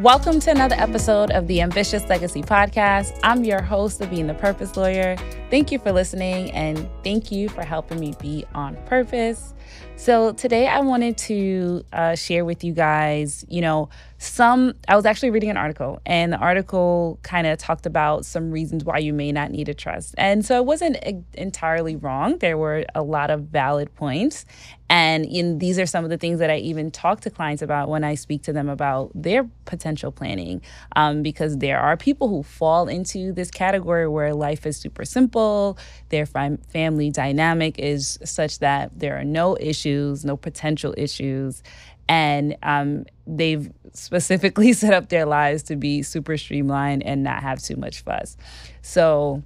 Welcome to another episode of the Ambitious Legacy Podcast. I'm your host of Being the Purpose Lawyer. Thank you for listening and thank you for helping me be on purpose. So, today I wanted to uh, share with you guys, you know, some, I was actually reading an article, and the article kind of talked about some reasons why you may not need a trust. And so it wasn't entirely wrong. There were a lot of valid points. And in, these are some of the things that I even talk to clients about when I speak to them about their potential planning, um, because there are people who fall into this category where life is super simple, their family dynamic is such that there are no issues, no potential issues and um, they've specifically set up their lives to be super streamlined and not have too much fuss. So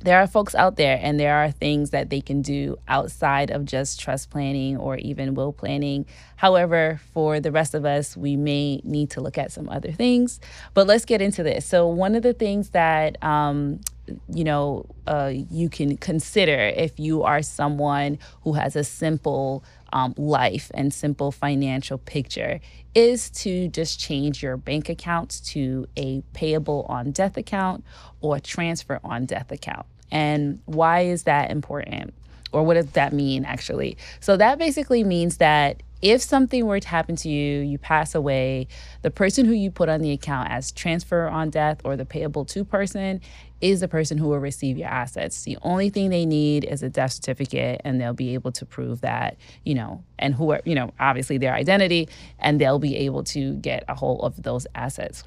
there are folks out there, and there are things that they can do outside of just trust planning or even will planning. However, for the rest of us, we may need to look at some other things. But let's get into this. So, one of the things that um, you know uh, you can consider if you are someone who has a simple um, life and simple financial picture is to just change your bank accounts to a payable on death account or transfer on death account. And why is that important? Or what does that mean actually? So, that basically means that if something were to happen to you, you pass away, the person who you put on the account as transfer on death or the payable to person is the person who will receive your assets. The only thing they need is a death certificate and they'll be able to prove that, you know, and who are, you know, obviously their identity and they'll be able to get a hold of those assets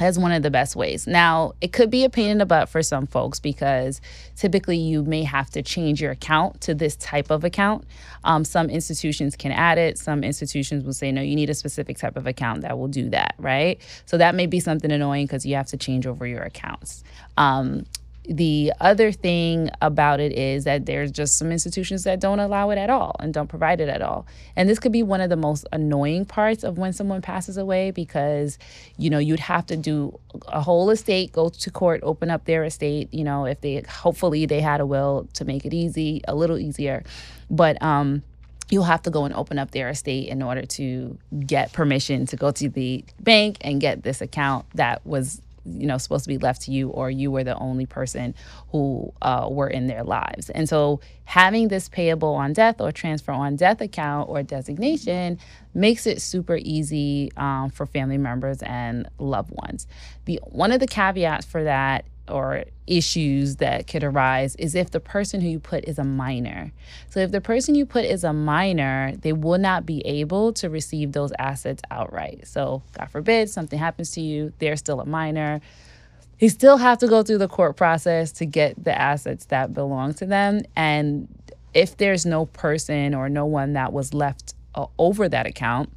as one of the best ways. Now, it could be a pain in the butt for some folks because typically you may have to change your account to this type of account. Um, some institutions can add it. Some institutions will say, no, you need a specific type of account that will do that, right? So that may be something annoying because you have to change over your accounts. Um, the other thing about it is that there's just some institutions that don't allow it at all and don't provide it at all. And this could be one of the most annoying parts of when someone passes away because, you know, you'd have to do a whole estate, go to court, open up their estate, you know, if they hopefully they had a will to make it easy, a little easier. But um you'll have to go and open up their estate in order to get permission to go to the bank and get this account that was you know supposed to be left to you or you were the only person who uh, were in their lives. And so having this payable on death or transfer on death account or designation makes it super easy um, for family members and loved ones. The one of the caveats for that or issues that could arise is if the person who you put is a minor. So, if the person you put is a minor, they will not be able to receive those assets outright. So, God forbid something happens to you, they're still a minor. They still have to go through the court process to get the assets that belong to them. And if there's no person or no one that was left uh, over that account,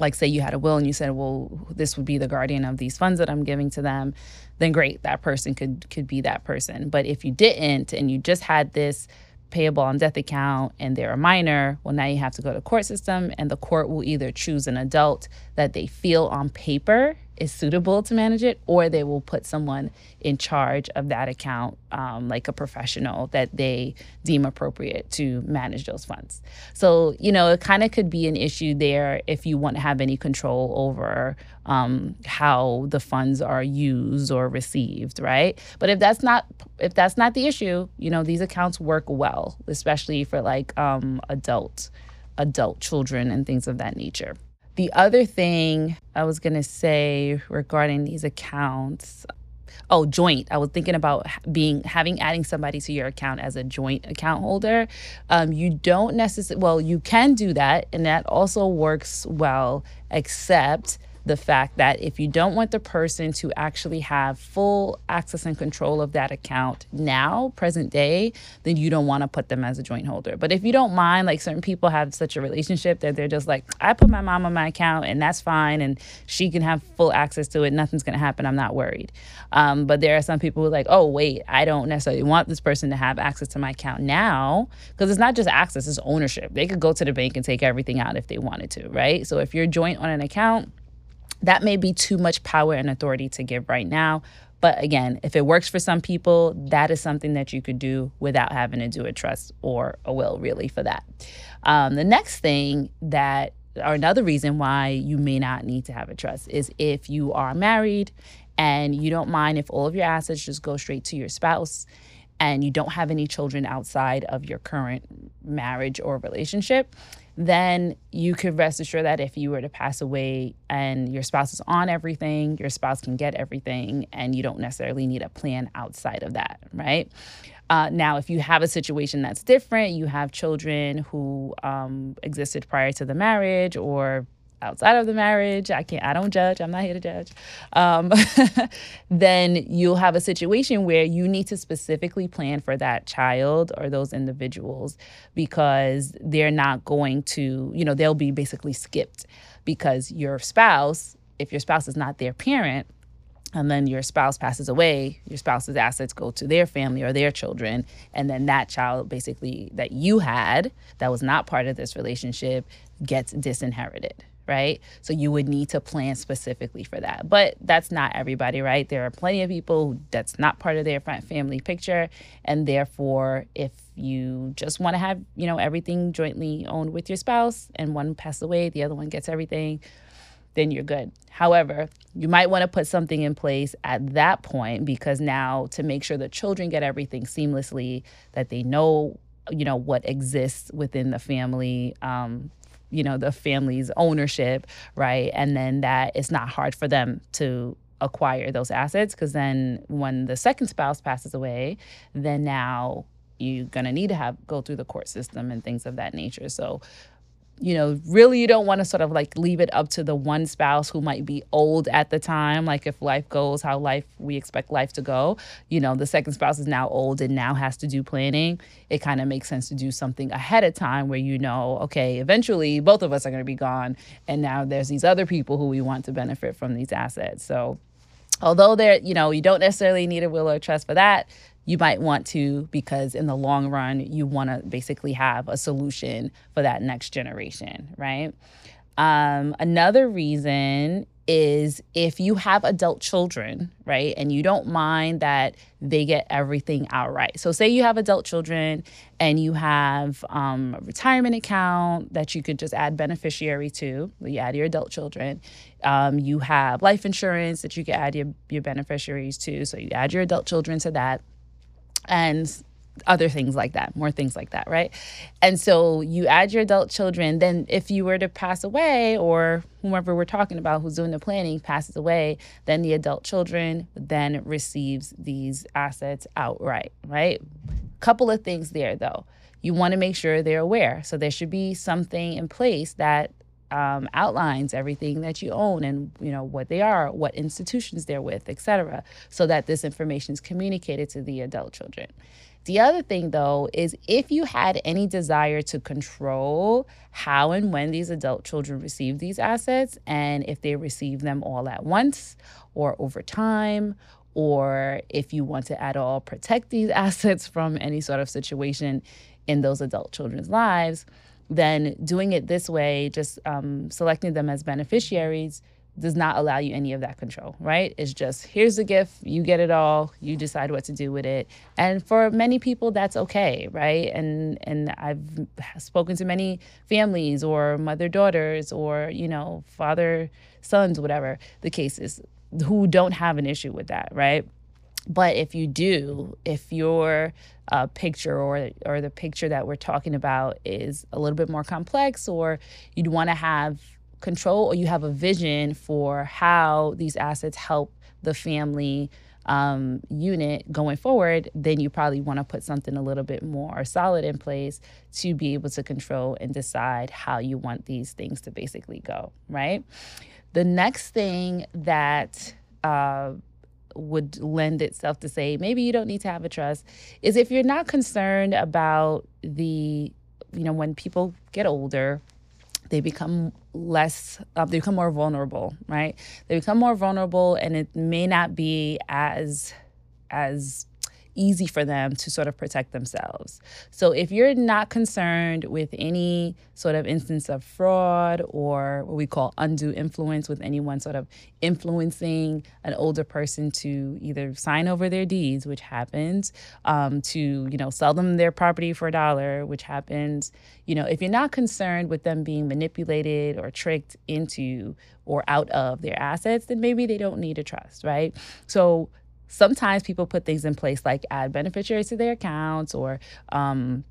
like say you had a will and you said well this would be the guardian of these funds that i'm giving to them then great that person could could be that person. But if you didn't and you just had this payable on death account and they're a minor well now you have to go to court system and the court will either choose an adult that they feel on paper is suitable to manage it, or they will put someone in charge of that account, um, like a professional that they deem appropriate to manage those funds. So, you know, it kind of could be an issue there if you want to have any control over um, how the funds are used or received, right? But if that's not if that's not the issue, you know, these accounts work well, especially for like um, adult adult children and things of that nature. The other thing I was going to say regarding these accounts, oh, joint. I was thinking about being having adding somebody to your account as a joint account holder. Um, you don't necessarily, well, you can do that, and that also works well, except the fact that if you don't want the person to actually have full access and control of that account now, present day, then you don't want to put them as a joint holder. But if you don't mind, like certain people have such a relationship that they're just like, I put my mom on my account and that's fine, and she can have full access to it. Nothing's going to happen. I'm not worried. Um, but there are some people who are like, oh, wait, I don't necessarily want this person to have access to my account now because it's not just access, it's ownership. They could go to the bank and take everything out if they wanted to, right? So if you're joint on an account, that may be too much power and authority to give right now. But again, if it works for some people, that is something that you could do without having to do a trust or a will, really, for that. Um, the next thing that or another reason why you may not need to have a trust is if you are married and you don't mind if all of your assets just go straight to your spouse and you don't have any children outside of your current marriage or relationship, then you could rest assured that if you were to pass away and your spouse is on everything, your spouse can get everything, and you don't necessarily need a plan outside of that, right? Uh, now, if you have a situation that's different, you have children who um, existed prior to the marriage or outside of the marriage, I can't, I don't judge, I'm not here to judge, um, then you'll have a situation where you need to specifically plan for that child or those individuals because they're not going to, you know, they'll be basically skipped because your spouse, if your spouse is not their parent, and then your spouse passes away, your spouse's assets go to their family or their children, and then that child basically that you had that was not part of this relationship gets disinherited right? So you would need to plan specifically for that. But that's not everybody, right? There are plenty of people that's not part of their front family picture and therefore if you just want to have, you know, everything jointly owned with your spouse and one passes away, the other one gets everything, then you're good. However, you might want to put something in place at that point because now to make sure the children get everything seamlessly, that they know you know what exists within the family um, you know the family's ownership right? And then that it's not hard for them to acquire those assets because then when the second spouse passes away then now you're going to need to have go through the court system and things of that nature. So you know, really you don't want to sort of like leave it up to the one spouse who might be old at the time. Like if life goes how life we expect life to go, you know, the second spouse is now old and now has to do planning. It kind of makes sense to do something ahead of time where you know, okay, eventually both of us are going to be gone, and now there's these other people who we want to benefit from these assets. So although there, you know, you don't necessarily need a will or trust for that you might want to because in the long run you want to basically have a solution for that next generation right um, another reason is if you have adult children, right, and you don't mind that they get everything outright. So, say you have adult children and you have um, a retirement account that you could just add beneficiary to, you add your adult children. Um, you have life insurance that you can add your, your beneficiaries to, so you add your adult children to that and other things like that, more things like that, right? And so you add your adult children, then if you were to pass away or whomever we're talking about who's doing the planning passes away, then the adult children then receives these assets outright, right? Couple of things there though. You want to make sure they're aware. So there should be something in place that um, outlines everything that you own and you know what they are, what institutions they're with, etc., so that this information is communicated to the adult children. The other thing, though, is if you had any desire to control how and when these adult children receive these assets, and if they receive them all at once or over time, or if you want to at all protect these assets from any sort of situation in those adult children's lives, then doing it this way, just um, selecting them as beneficiaries, does not allow you any of that control, right? It's just here's the gift, you get it all, you decide what to do with it. And for many people that's okay, right? And and I've spoken to many families or mother daughters or, you know, father sons, whatever the case is, who don't have an issue with that, right? But if you do, if your uh, picture or or the picture that we're talking about is a little bit more complex, or you'd want to have control, or you have a vision for how these assets help the family um, unit going forward, then you probably want to put something a little bit more solid in place to be able to control and decide how you want these things to basically go, right? The next thing that uh, would lend itself to say maybe you don't need to have a trust is if you're not concerned about the you know when people get older they become less uh, they become more vulnerable right? They become more vulnerable and it may not be as as easy for them to sort of protect themselves. So if you're not concerned with any sort of instance of fraud or what we call undue influence with anyone sort of influencing an older person to either sign over their deeds, which happens, um, to you know sell them their property for a dollar, which happens. You know, if you're not concerned with them being manipulated or tricked into or out of their assets, then maybe they don't need a trust, right? So sometimes people put things in place like add beneficiaries to their accounts or um,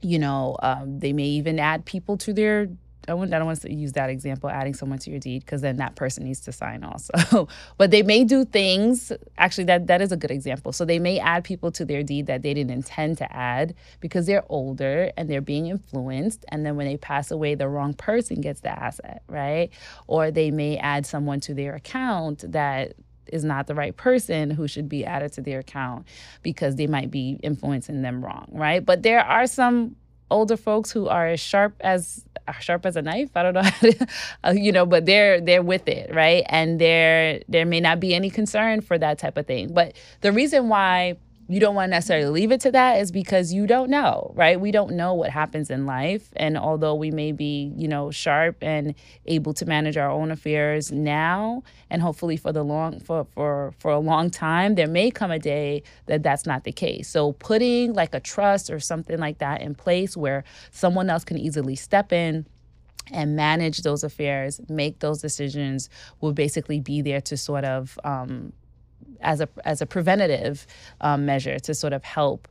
you know um, they may even add people to their I, I don't want to use that example, adding someone to your deed, because then that person needs to sign also. but they may do things. Actually, that that is a good example. So they may add people to their deed that they didn't intend to add because they're older and they're being influenced. And then when they pass away, the wrong person gets the asset, right? Or they may add someone to their account that is not the right person who should be added to their account because they might be influencing them wrong, right? But there are some older folks who are as sharp as sharp as a knife. I don't know to, uh, you know, but they're they're with it, right? And there there may not be any concern for that type of thing. But the reason why you don't want to necessarily leave it to that is because you don't know, right? We don't know what happens in life. And although we may be, you know, sharp and able to manage our own affairs now and hopefully for the long for for for a long time, there may come a day that that's not the case. So putting like a trust or something like that in place where someone else can easily step in and manage those affairs, make those decisions, will basically be there to sort of um, as a as a preventative um, measure to sort of help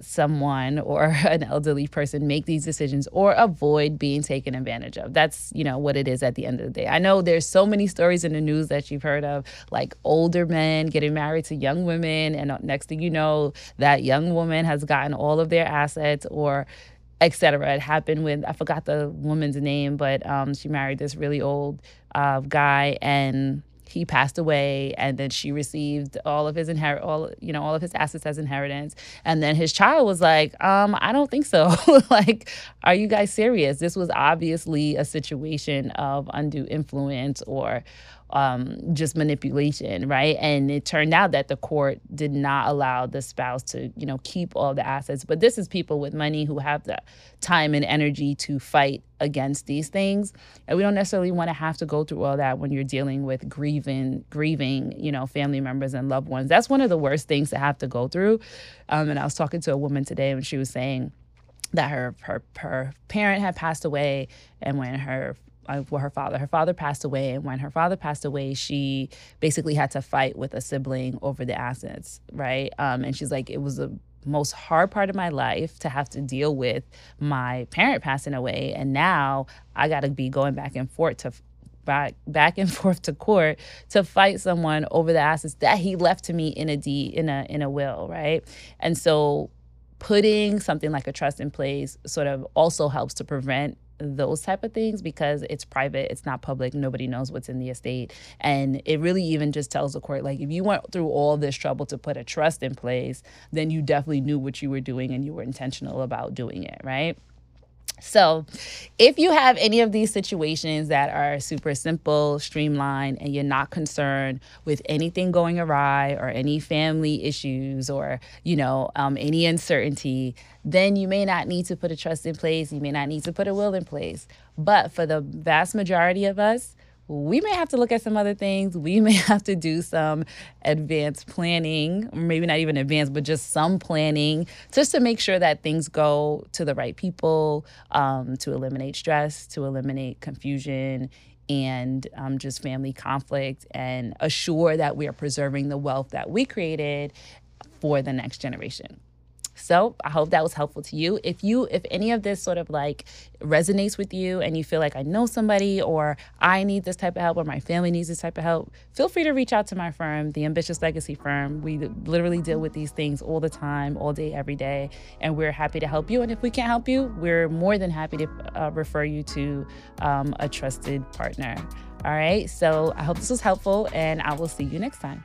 someone or an elderly person make these decisions or avoid being taken advantage of. That's, you know, what it is at the end of the day. I know there's so many stories in the news that you've heard of like older men getting married to young women and next thing you know that young woman has gotten all of their assets or etc. It happened with I forgot the woman's name, but um, she married this really old uh, guy and he passed away and then she received all of his inherit all you know all of his assets as inheritance. And then his child was like um i don't think so. Like are you guys serious? This was obviously a situation of undue influence or um, just manipulation, right? And it turned out that the court did not allow the spouse to, you know, keep all the assets. But this is people with money who have the time and energy to fight against these things. And we don't necessarily want to have to go through all that when you're dealing with grieving, grieving, you know, family members and loved ones. That's one of the worst things to have to go through. Um, and I was talking to a woman today and she was saying, that her, her her parent had passed away and when her well, her father. Her father passed away, and when her father passed away, she basically had to fight with a sibling over the assets, right? Um, and she's like, it was the most hard part of my life to have to deal with my parent passing away, and now I got to be going back and forth to back back and forth to court to fight someone over the assets that he left to me in a deed in a in a will, right? And so putting something like a trust in place sort of also helps to prevent those type of things because it's private it's not public nobody knows what's in the estate. And it really even just tells the court like if you went through all this trouble to put a trust in place then you definitely knew what you were doing and you were intentional about doing it right so, if you have any of these situations that are super simple, streamlined, and you're not concerned with anything going awry or any family issues or, you know, um, any uncertainty, then you may not need to put a trust in place. You may not need to put a will in place. But for the vast majority of us, we may have to look at some other things. We may have to do some advanced planning, or maybe not even advanced, but just some planning just to make sure that things go to the right people, um, to eliminate stress, to eliminate confusion and um, just family conflict and assure that we are preserving the wealth that we created for the next generation. So I hope that was helpful to you. If you, if any of this sort of like resonates with you and you feel like I know somebody or I need this type of help or my family needs this type of help, feel free to reach out to my firm, the Ambitious Legacy Firm. We literally deal with these things all the time, all day, every day, and we're happy to help you. And if we can't help you, we're more than happy to uh, refer you to um, a trusted partner. All right. So I hope this was helpful and I will see you next time.